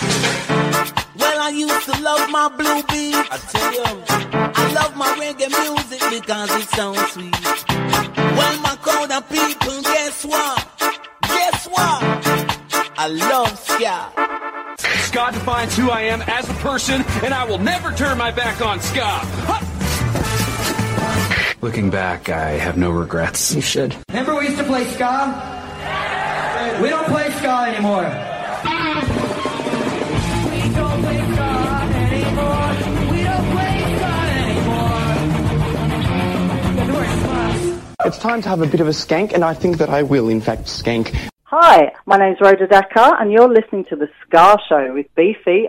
Well, I used to love my blue beat. I tell you, I love my reggae music because it sounds sweet. Well, my crowd of people, guess what? Guess what? I love ska. Scott defines who I am as a person, and I will never turn my back on ska. Looking back, I have no regrets. You should. Remember we used to play ska? We don't play ska anymore. It's time to have a bit of a skank, and I think that I will, in fact, skank. Hi, my name's Rhoda Dakar, and you're listening to The Ska Show with Beefy.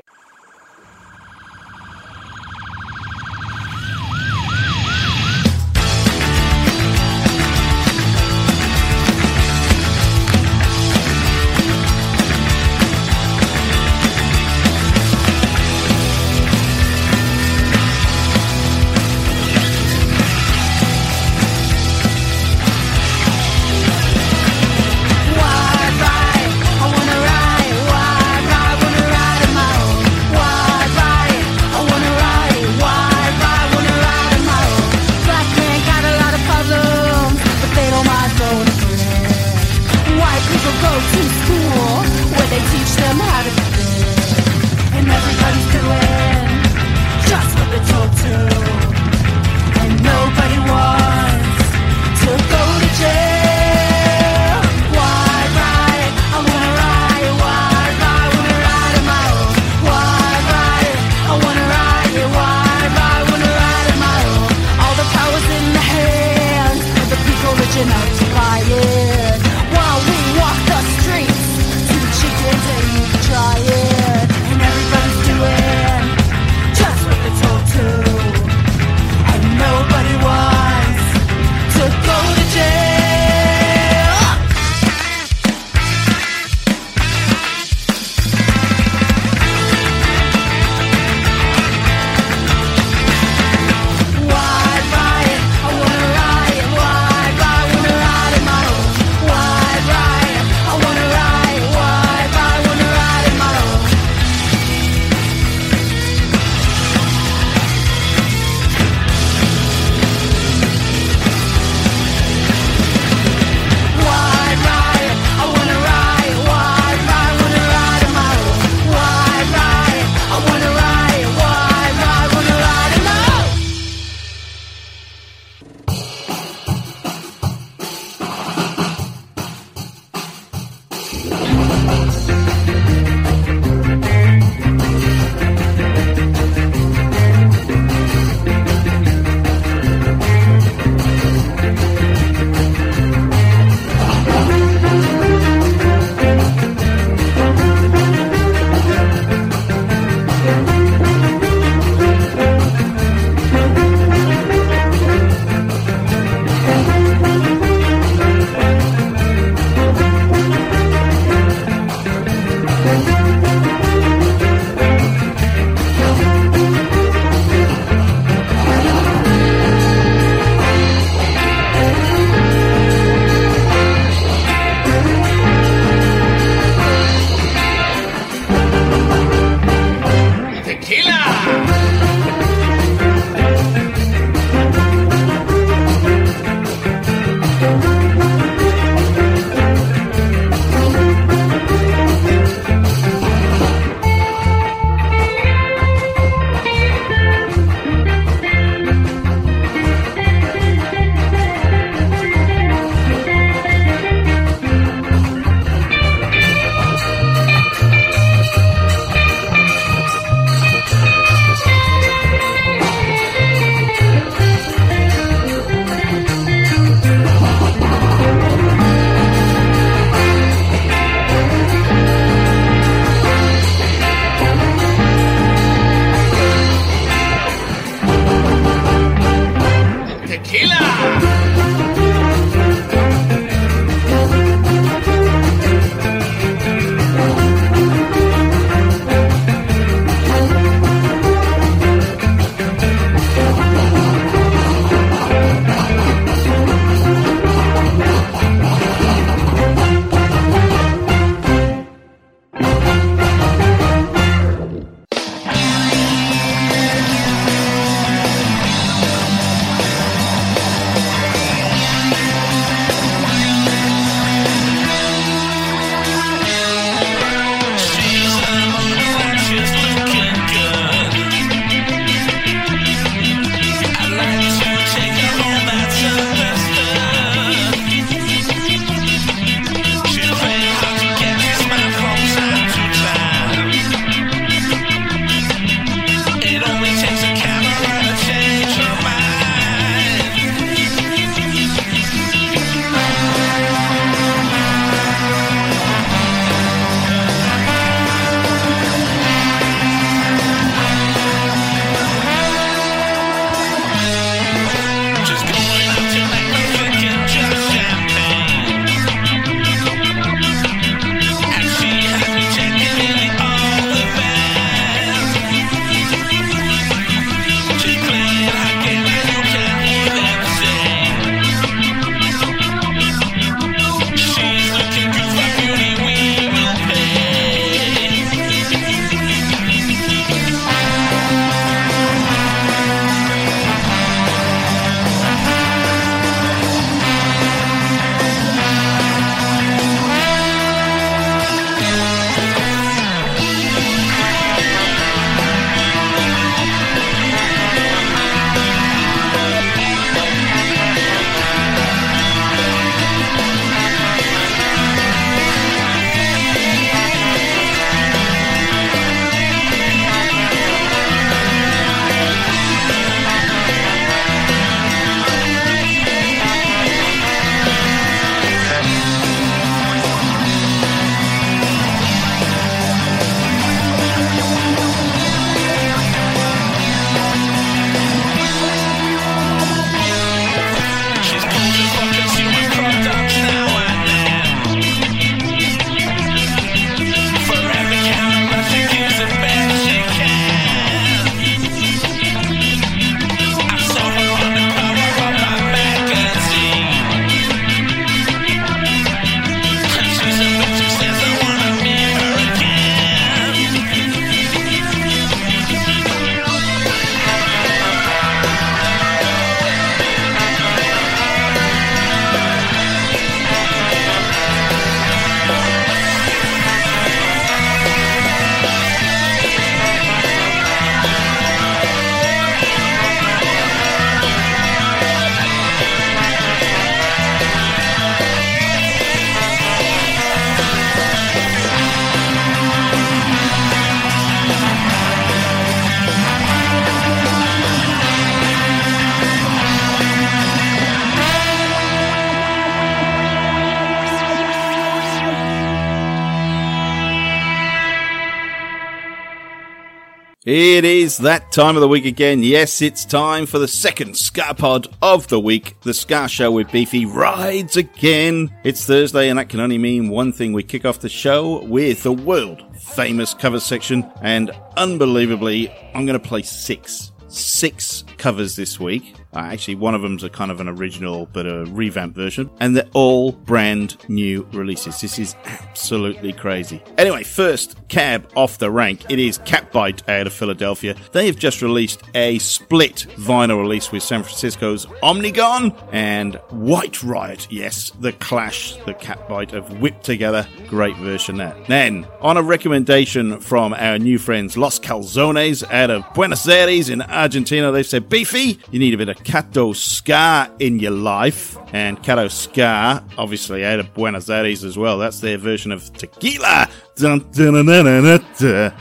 It is that time of the week again. Yes, it's time for the second Ska Pod of the week. The Ska Show with Beefy rides again. It's Thursday, and that can only mean one thing. We kick off the show with the world famous cover section, and unbelievably, I'm going to play six. Six covers this week. Uh, actually, one of them's a kind of an original but a revamped version, and they're all brand new releases. This is absolutely crazy. Anyway, first cab off the rank, it is Catbite out of Philadelphia. They have just released a split vinyl release with San Francisco's Omnigone and White Riot. Yes, the Clash, the Catbite have whipped together. Great version there. Then, on a recommendation from our new friends Los Calzones out of Buenos Aires in Argentina, they've said, Beefy, you need a bit of Kato Ska in your life. And Kato Ska, obviously out of Buenos Aires as well. That's their version of tequila.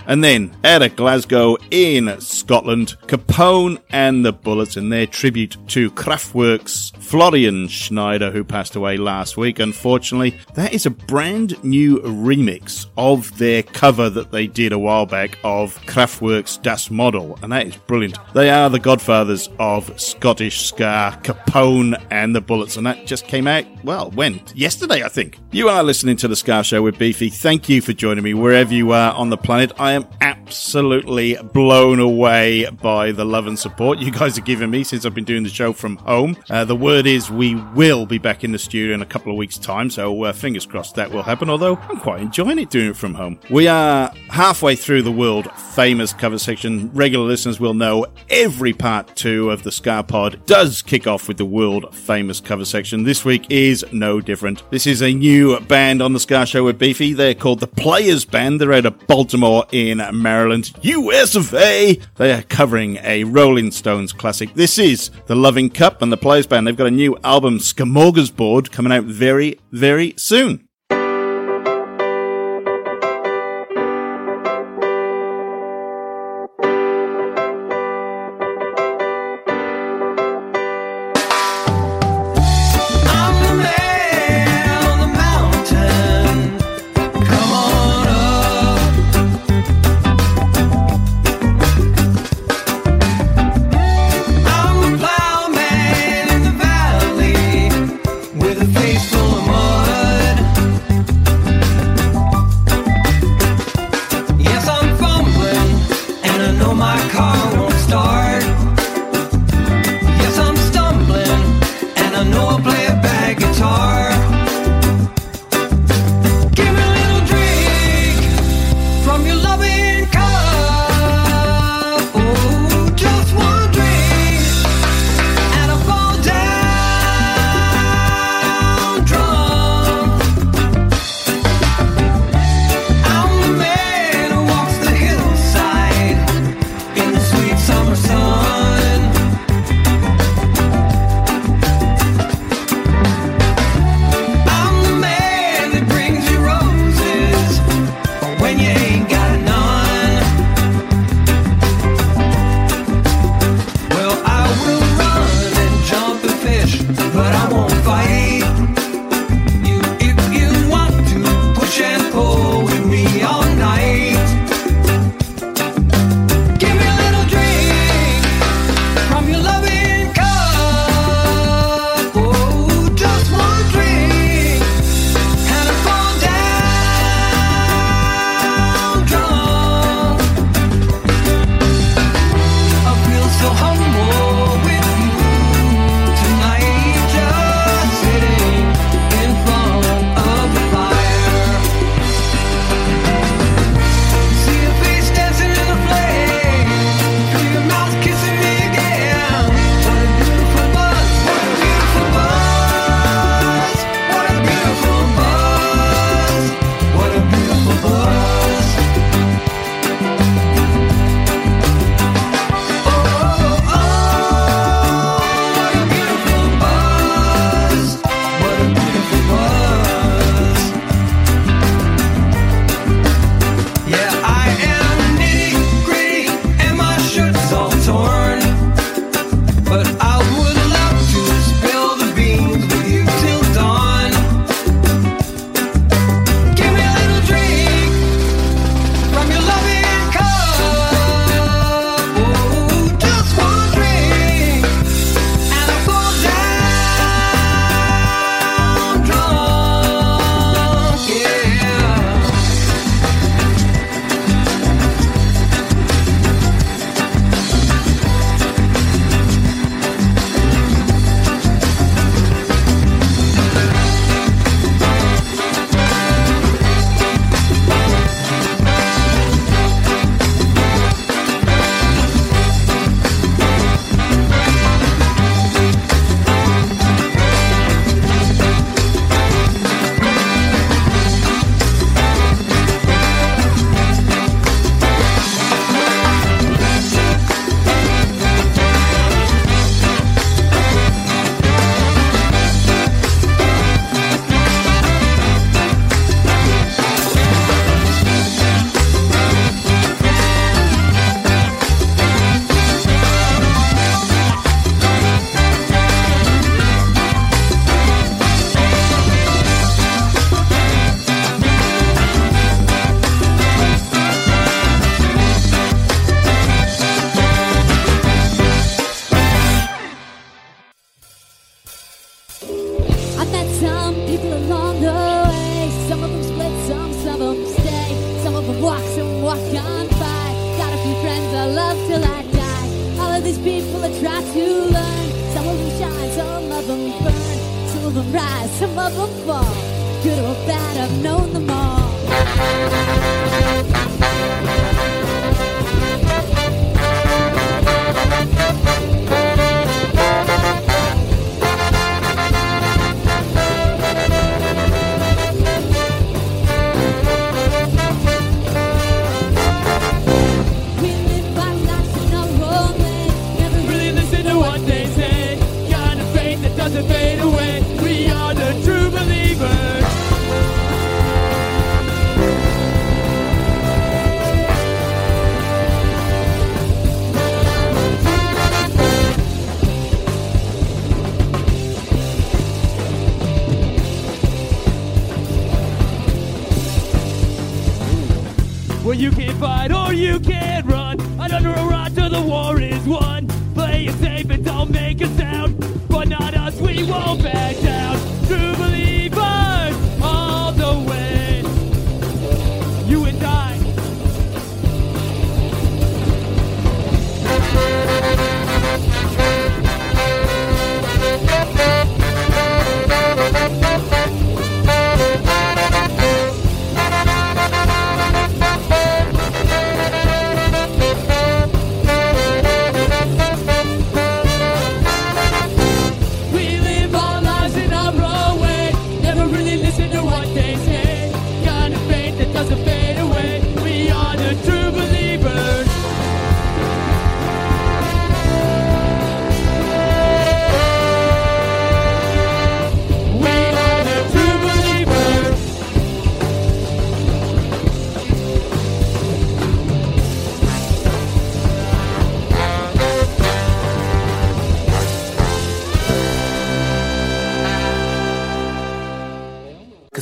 And then out of Glasgow in Scotland, Capone and the Bullets in their tribute to Kraftwerk's Florian Schneider, who passed away last week. Unfortunately, that is a brand new remix of their cover that they did a while back of Kraftwerk's Das Model, and that is brilliant. They are the godfathers of Scottish ska, Capone and the Bullets, and that just came out, well, when? Yesterday, I think. You are listening to The Ska Show with Beefy. Thank you for joining me wherever you are on the planet. I am absolutely blown away by the love and support you guys are giving me since I've been doing the show from home. Uh, the word is we will be back in the studio in a couple of weeks' time, so uh, fingers crossed that will happen, although I'm quite enjoying it doing it from home. We are halfway through the world famous cover section. Regular listeners will know every part two of the Ska Pod does kick off with the world famous cover section. This week is no different. This is a new band on the Ska Show with Beefy. They're called the Players Band. They're out of Baltimore in Maryland, US of A. They are covering a Rolling Stones classic. This is the Loving Cup and the Players Band. They've got a new album, Smorgasbord, coming out very, very soon.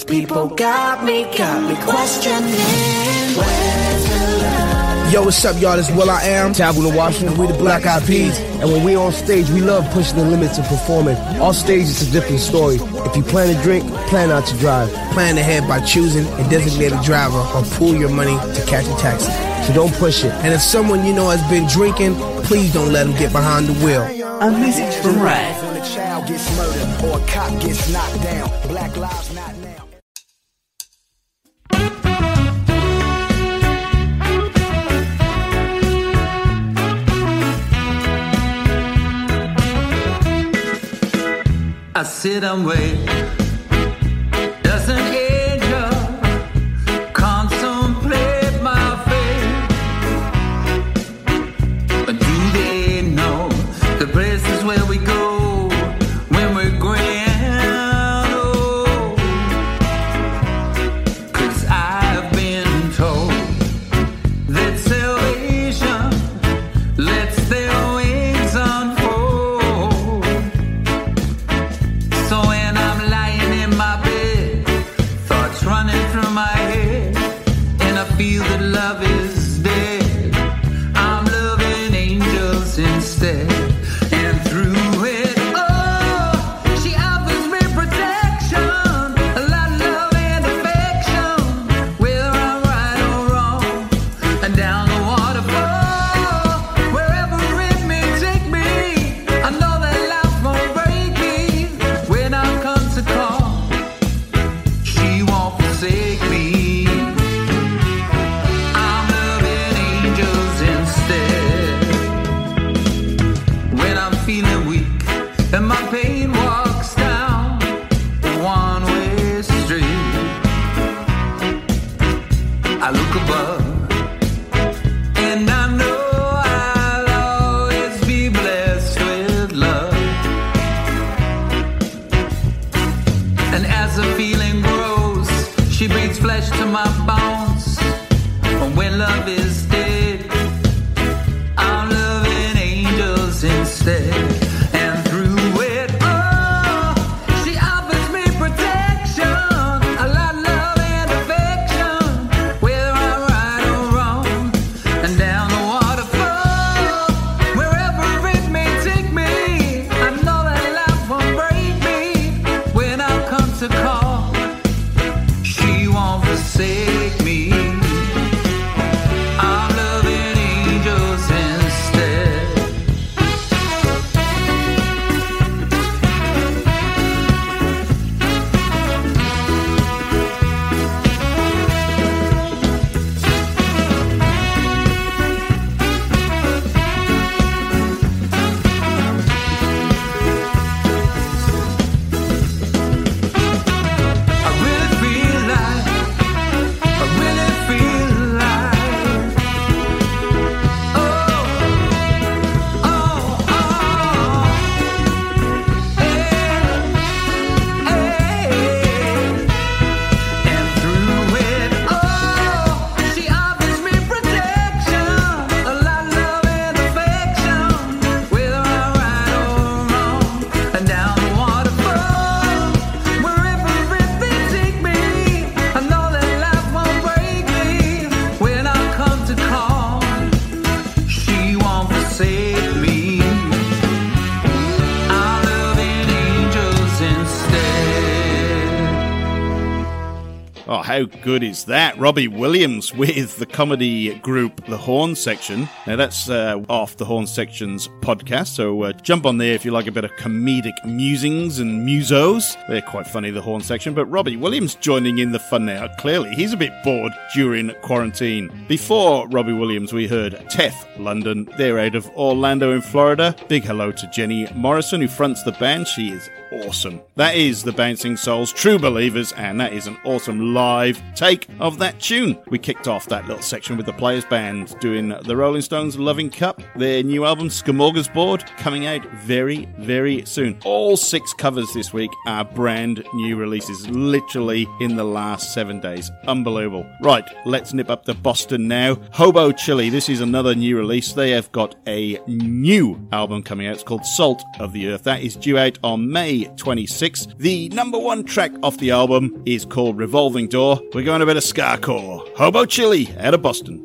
people got me, got me questioning where's the love? Yo, what's up, y'all? It's will.i.am, Tabula Washington. We the Black Eyed Peas, and when we on stage, we love pushing the limits of performing. Off stage, it's a different story. If you plan to drink, plan out to drive. Plan ahead by choosing a designated driver or pool your money to catch a taxi. So don't push it. And if someone you know has been drinking, please don't let them get behind the wheel. A message from Red. When a child gets murdered or a cop gets knocked down, black lives not. I sit and wait. Good is that? Robbie Williams with the comedy group The Horn Section. Now that's uh, off the Horn Section's podcast, so uh, jump on there if you like a bit of comedic musings and musos. They're quite funny, The Horn Section, but Robbie Williams joining in the fun now. Clearly, he's a bit bored during quarantine. Before Robbie Williams, we heard Tef London. They're out of Orlando in Florida. Big hello to Jenny Morrison, who fronts the band. She is awesome. That is the Bouncing Souls True Believers, and that is an awesome live take of that tune. We kicked off that little section with the Players Band doing the Rolling Stones Loving Cup, their new album Smorgasbord, coming out very, very soon. All six covers this week are brand new releases, literally in the last seven days. Unbelievable. Right, let's nip up to Boston now. Hobo Chili, this is another new release. They have got a new album coming out. It's called Salt of the Earth. That is due out on May 26th. The number one track off the album is called Revolving Door. We're going a bit of Skacore. Hobo Chili out of Boston.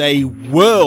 A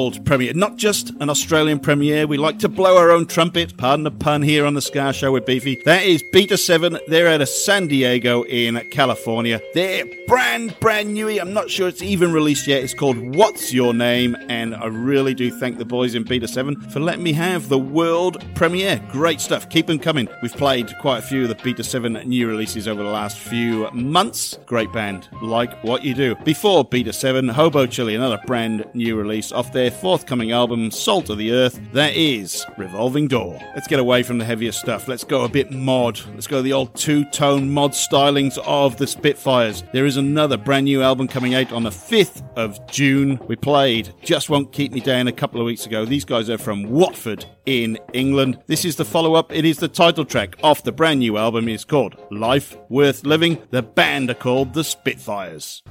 world premiere, not just an Australian premiere. We like to blow our own trumpet, pardon the pun here on the Ska Show with Beefy. That is Beta 7. They're out of San Diego in California. They're brand, brand new. I'm not sure it's even released yet. It's called What's Your Name? And I really do thank the boys in Beta 7 for letting me have the world premiere. Great stuff. Keep them coming. We've played quite a few of the Beta 7 new releases over the last few months. Great band. Like what you do. Before Beta 7, Hobo Chili, another brand new release off their forthcoming album, Salt of the Earth. That is Revolving Door. Let's get away from the heavier stuff. Let's go a bit mod. Let's go the old two tone mod stylings of the Spitfires. There is another brand new album coming out on the 5th of June. We played Just Won't Keep Me Down a couple of weeks ago. These guys are from Watford in England. This is the follow up. It is the title track off the brand new album. It's called Life Worth Living. The band are called the Spitfires.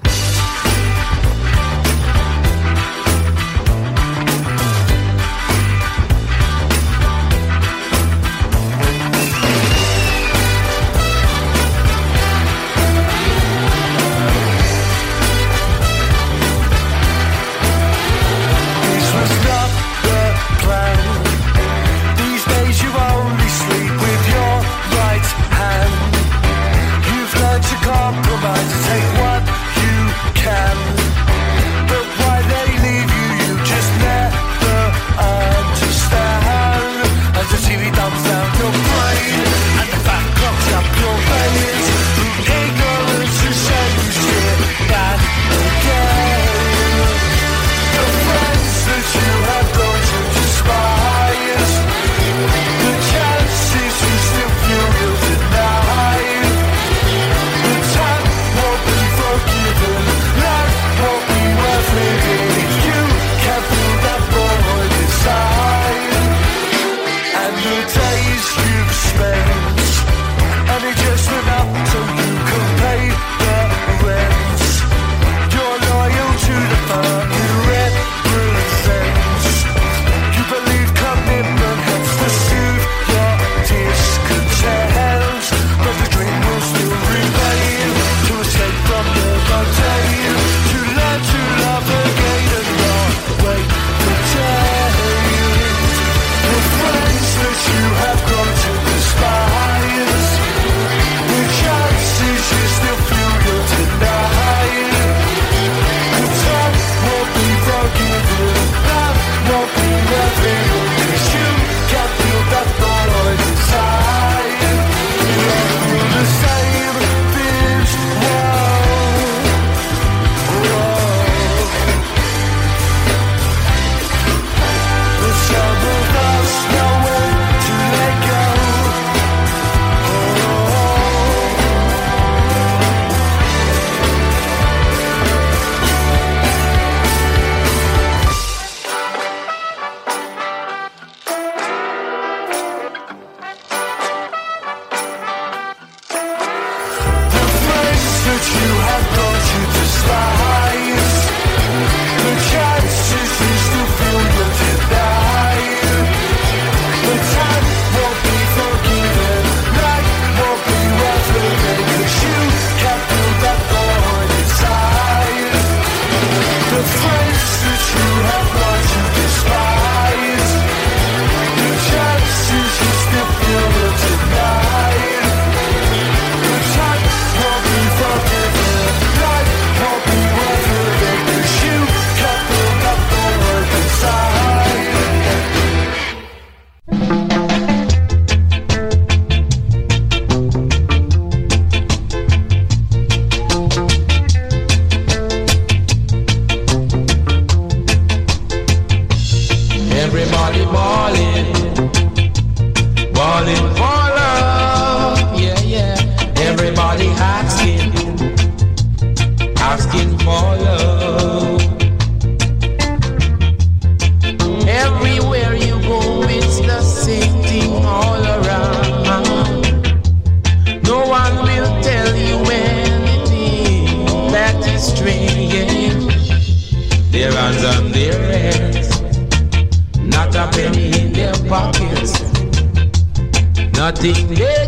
Nothing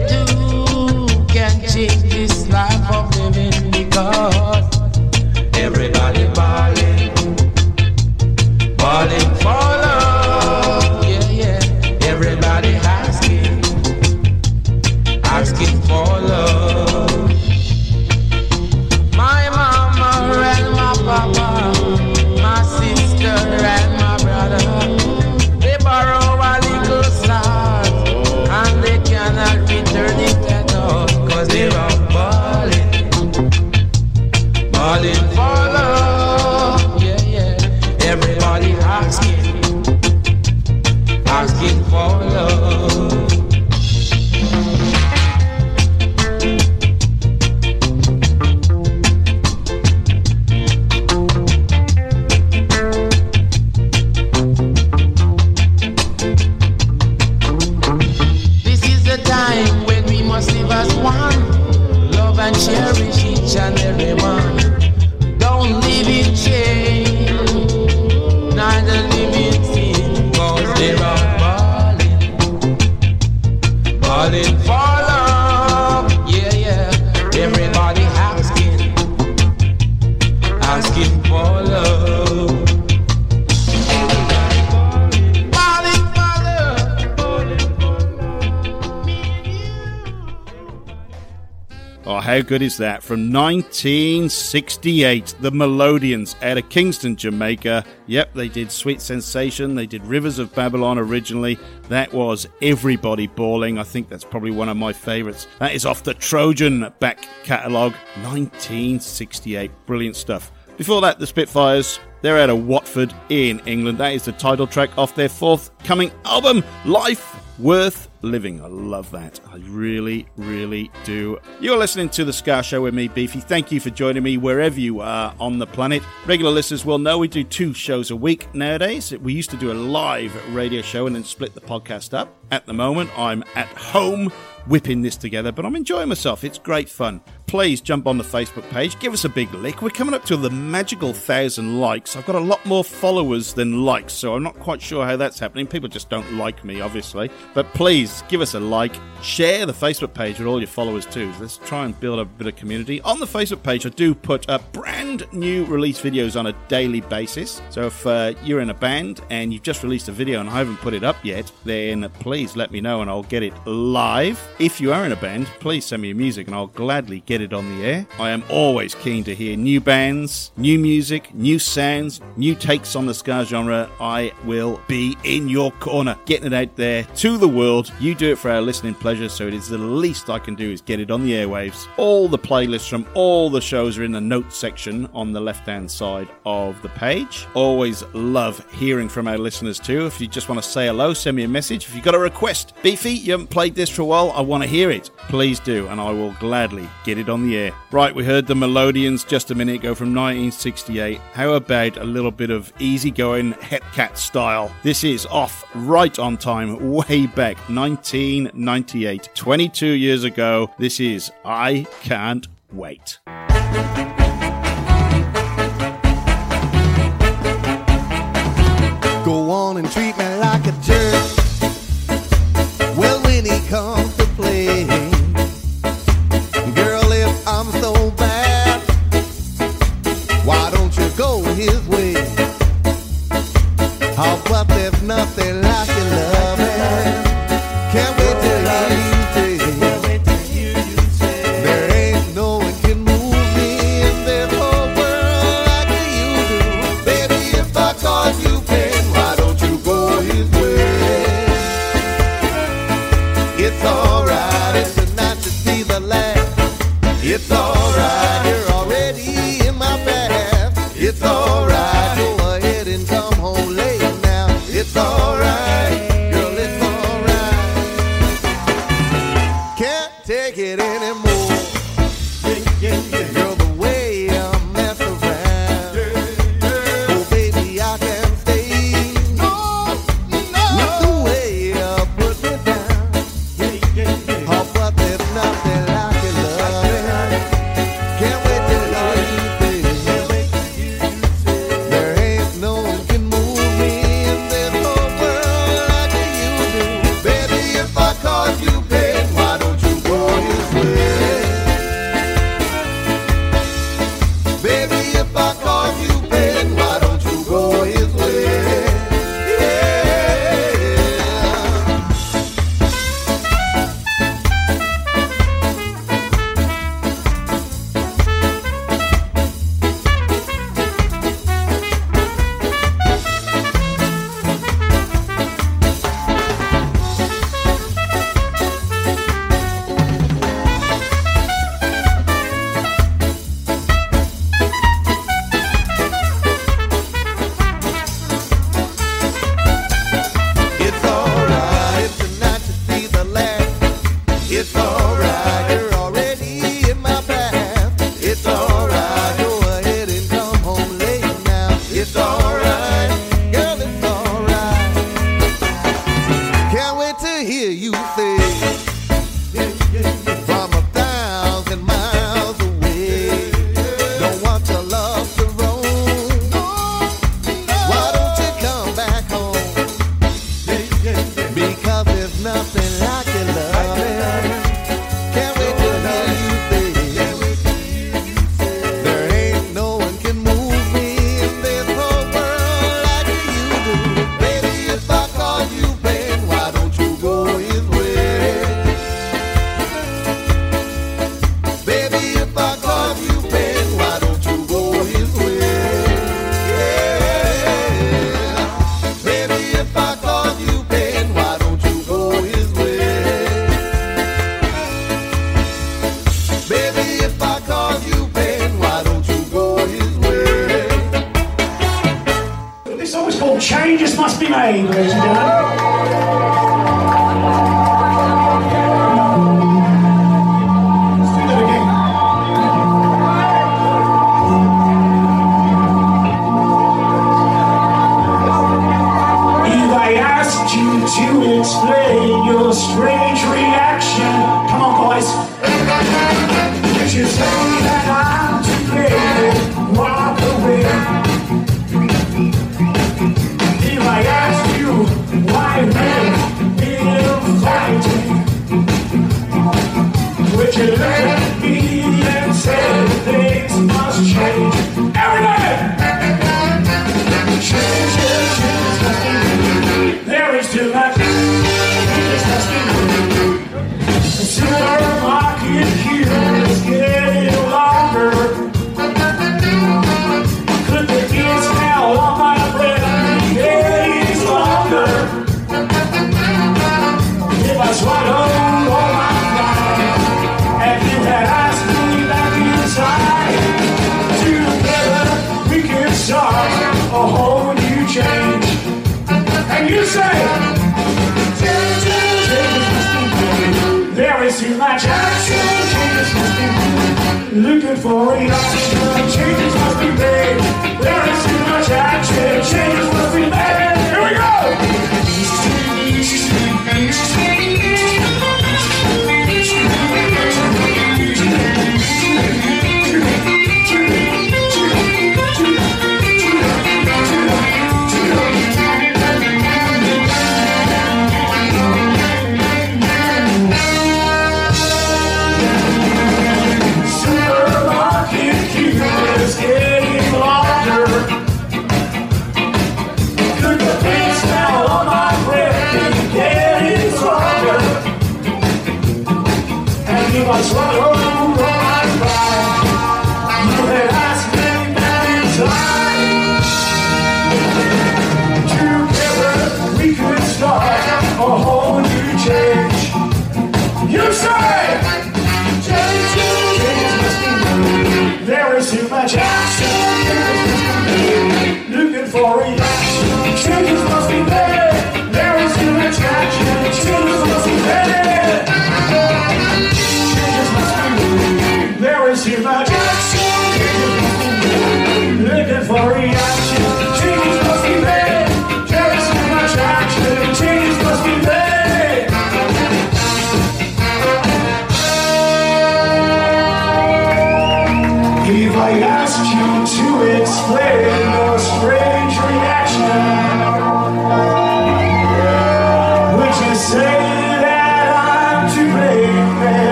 how good is that? From 1968, the Melodians out of Kingston, Jamaica. Yep, they did Sweet Sensation, they did Rivers of Babylon originally. That was Everybody Bawling. I think that's probably one of my favourites. That is off the Trojan back catalogue, 1968. Brilliant stuff. Before that, the Spitfires. They're out of Watford in England. That is the title track off their forthcoming album, Life Worth Living. I love that. I really, really do. You're listening to The Ska Show with me, Beefy. Thank you for joining me wherever you are on the planet. Regular listeners will know we do two shows a week nowadays. We used to do a live radio show and then split the podcast up. At the moment, I'm at home whipping this together, but I'm enjoying myself. It's great fun. Please jump on the Facebook page, give us a big lick. We're coming up to the magical thousand likes. I've got a lot more followers than likes, so I'm not quite sure how that's happening. People just don't like me, obviously. But please give us a like, share the Facebook page with all your followers too. Let's try and build a bit of community. On the Facebook page, I do put up brand new release videos on a daily basis. So if uh, you're in a band and you've just released a video and I haven't put it up yet, then please let me know and I'll get it live. If you are in a band, please send me your music and I'll gladly get it on the air. I am always keen to hear new bands, new music, new sounds, new takes on the ska genre. I will be in your corner, getting it out there to the world. You do it for our listening pleasure, so it is the least I can do is get it on the airwaves. All the playlists from all the shows are in the notes section on the left hand side of the page. Always love hearing from our listeners too. If you just want to say hello, send me a message. If you've got a request, Beefy, you haven't played this for a while, I want to hear it. Please do, and I will gladly get it on the air. Right, we heard the Melodians just a minute ago from 1968. How about a little bit of easygoing Hepcat style? This is off right on time, way back 1998, 22 years ago. This is I Can't Wait. Go on and treat me like a jerk. Well, when he comes hotel Changes must be made, ladies and gentlemen. Brian Jackson changes must be made. Looking for a Oscar, changes must be made. There is too much action, changes must be made. Here we go!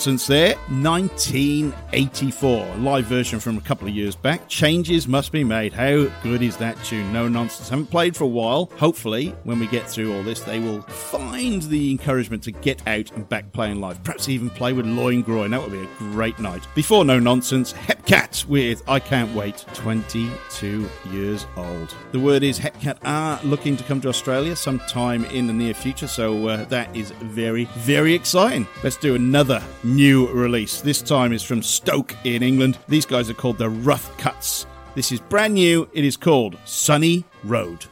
nonsense there. 1984. Live version from a couple of years back. Changes must be made. How good is that tune? No nonsense. Haven't played for a while. Hopefully, when we get through all this, they will find the encouragement to get out and back play in life. Perhaps even play with Loingroin. That would be a great night. Before No Nonsense, Hepcat with I Can't Wait, 22 years old. The word is Hepcat are looking to come to Australia sometime in the near future, so uh, that is very, very exciting. Let's do another new release. This time is from Stoke in England. These guys are called the Rough Kutz. This is brand new. It is called Sunny Road.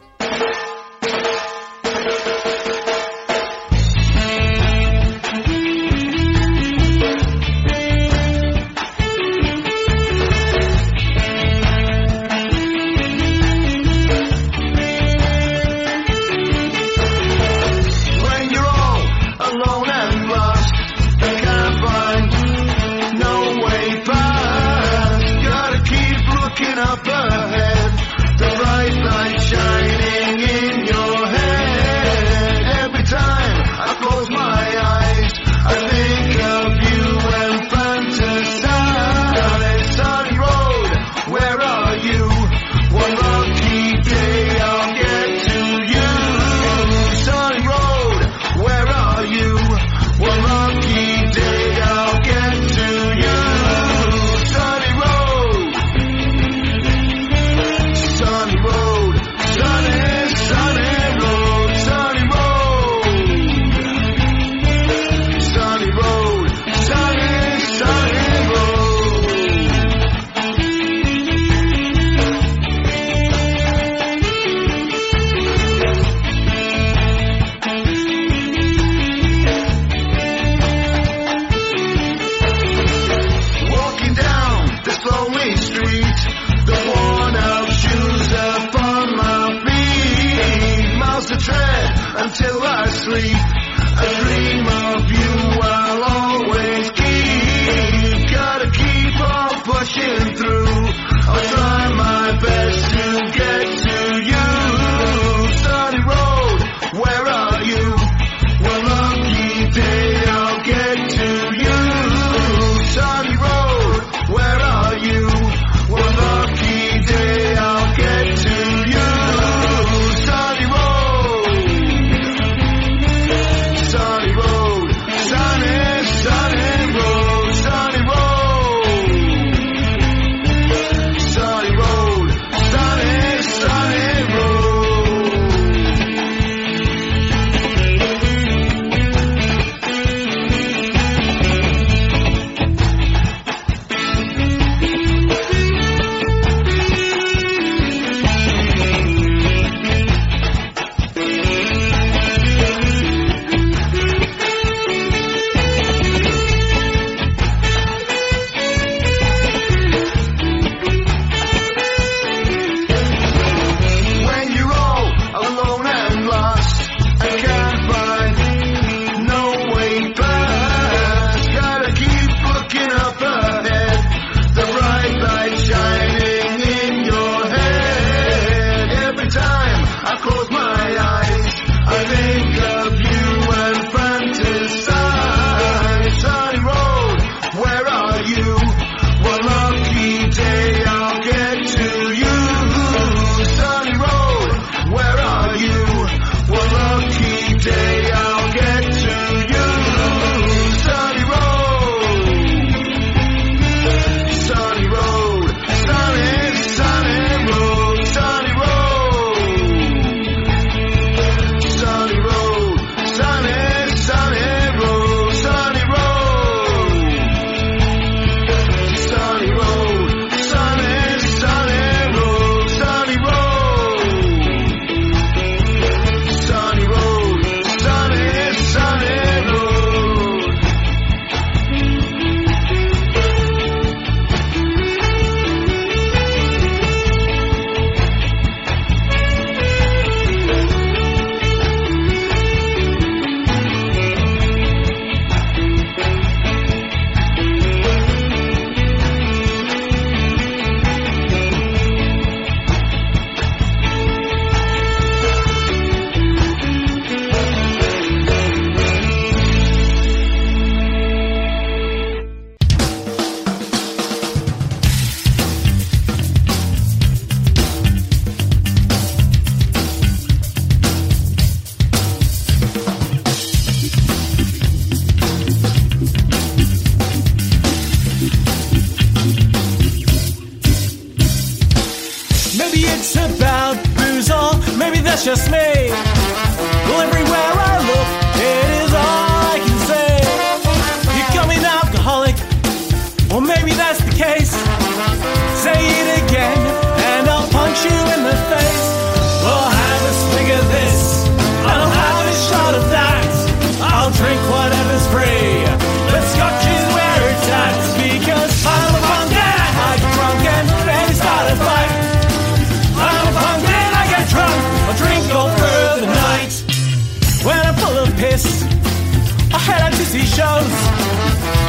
Sleep.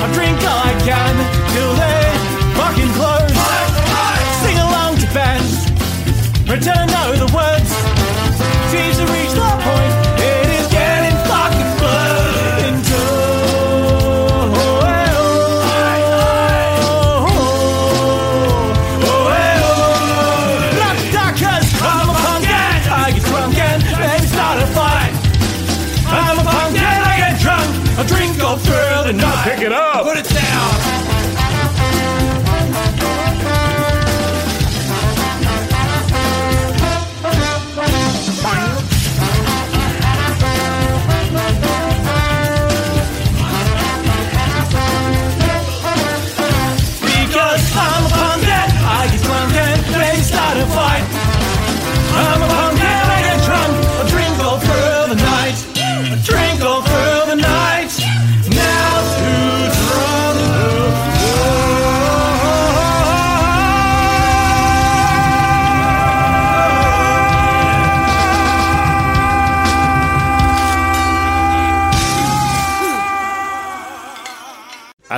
I drink all I can till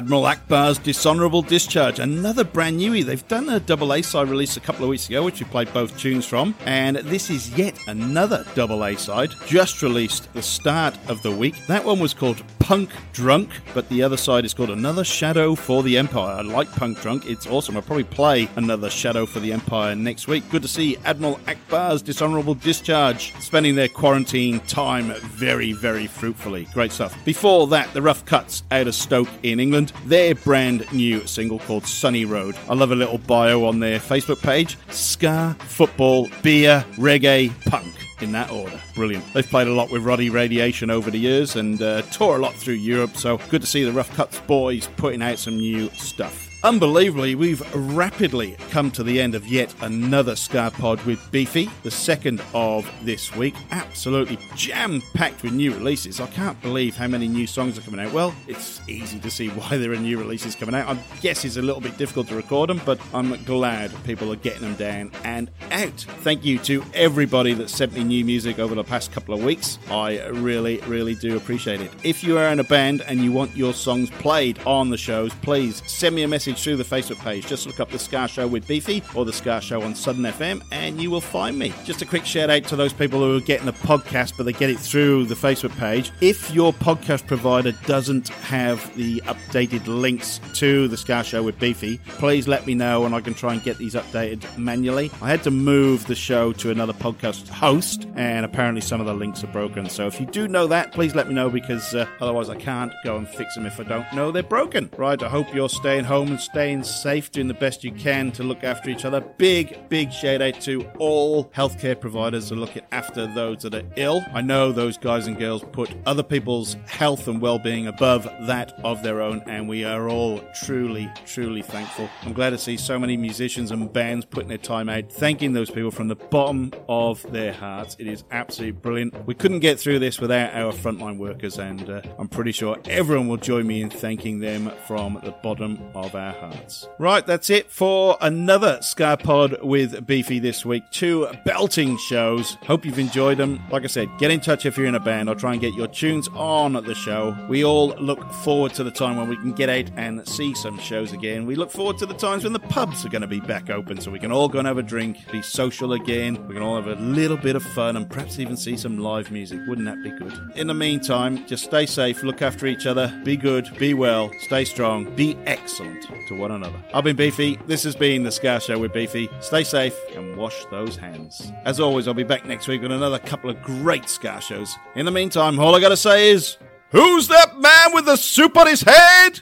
Admiral Ackbar's Dishonourable Discharge, another brand newie. They've done a double A side release a couple of weeks ago, which we played both tunes from, and this is yet another double A side, just released the start of the week. That one was called Punk Drunk, but the other side is called Another Shadow for the Empire. I like Punk Drunk, it's awesome. I'll probably play Another Shadow for the Empire next week. Good to see Admiral Ackbar's Dishonourable Discharge spending their quarantine time very, very fruitfully. Great stuff. Before that, the Rough Kutz out of Stoke in England, their brand new single called Sunny Road. I love a little bio on their Facebook page Ska, football, beer, reggae, punk in that order. Brilliant. They've played a lot with Roddy Radiation over the years and uh, tour a lot through Europe, so good to see the Rough Kutz boys putting out some new stuff. Unbelievably, we've rapidly come to the end of yet another Ska Pod with Beefy, the second of this week. Absolutely jam packed with new releases. I can't believe how many new songs are coming out. Well, it's easy to see why there are new releases coming out. I guess it's a little bit difficult to record them, but I'm glad people are getting them down and out. Thank you to everybody that sent me new music over the past couple of weeks. I really, really do appreciate it. If you are in a band and you want your songs played on the shows, please send me a message through the Facebook page. Just look up the Ska Show with Beefy or the Ska Show on Southern FM and you will find me. Just a quick shout out to those people who are getting the podcast but they get it through the Facebook page. If your podcast provider doesn't have the updated links to the Ska Show with Beefy, please let me know and I can try and get these updated manually. I had to move the show to another podcast host and apparently some of the links are broken. So if you do know that, please let me know because uh, otherwise I can't go and fix them if I don't know they're broken. Right, I hope you're staying home and staying safe, doing the best you can to look after each other. Big, big shout out to all healthcare providers who are looking after those that are ill. I know those guys and girls put other people's health and well being above that of their own, and we are all truly, truly thankful. I'm glad to see so many musicians and bands putting their time out, thanking those people from the bottom of their hearts. It is absolutely brilliant. We couldn't get through this without our frontline workers, and uh, I'm pretty sure everyone will join me in thanking them from the bottom of our hearts. Right, that's it for another Ska Pod with Beefy this week. Two belting shows. Hope you've enjoyed them. Like I said, get in touch if you're in a band. I'll try and get your tunes on the show. We all look forward to the time when we can get out and see some shows again. We look forward to the times when the pubs are going to be back open so we can all go and have a drink, be social again. We can all have a little bit of fun and perhaps even see some live music. Wouldn't that be good? In the meantime, just stay safe, look after each other, be good, be well, stay strong, be excellent to one another. I've been Beefy. This has been the Ska Show with Beefy. Stay safe and wash those hands. As always, I'll be back next week with another couple of great Ska shows. In the meantime, all I gotta say is, who's that man with the soup on his head?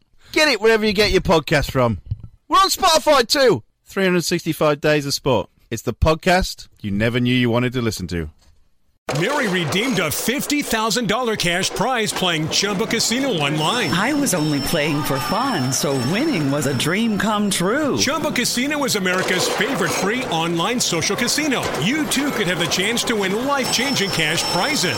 Get it wherever you get your podcast from. We're on Spotify too. 365 Days of Sport. It's the podcast you never knew you wanted to listen to. Mary redeemed a $50,000 cash prize playing Chumba Casino online. I was only playing for fun, so winning was a dream come true. Chumba Casino is America's favorite free online social casino. You too could have the chance to win life changing cash prizes.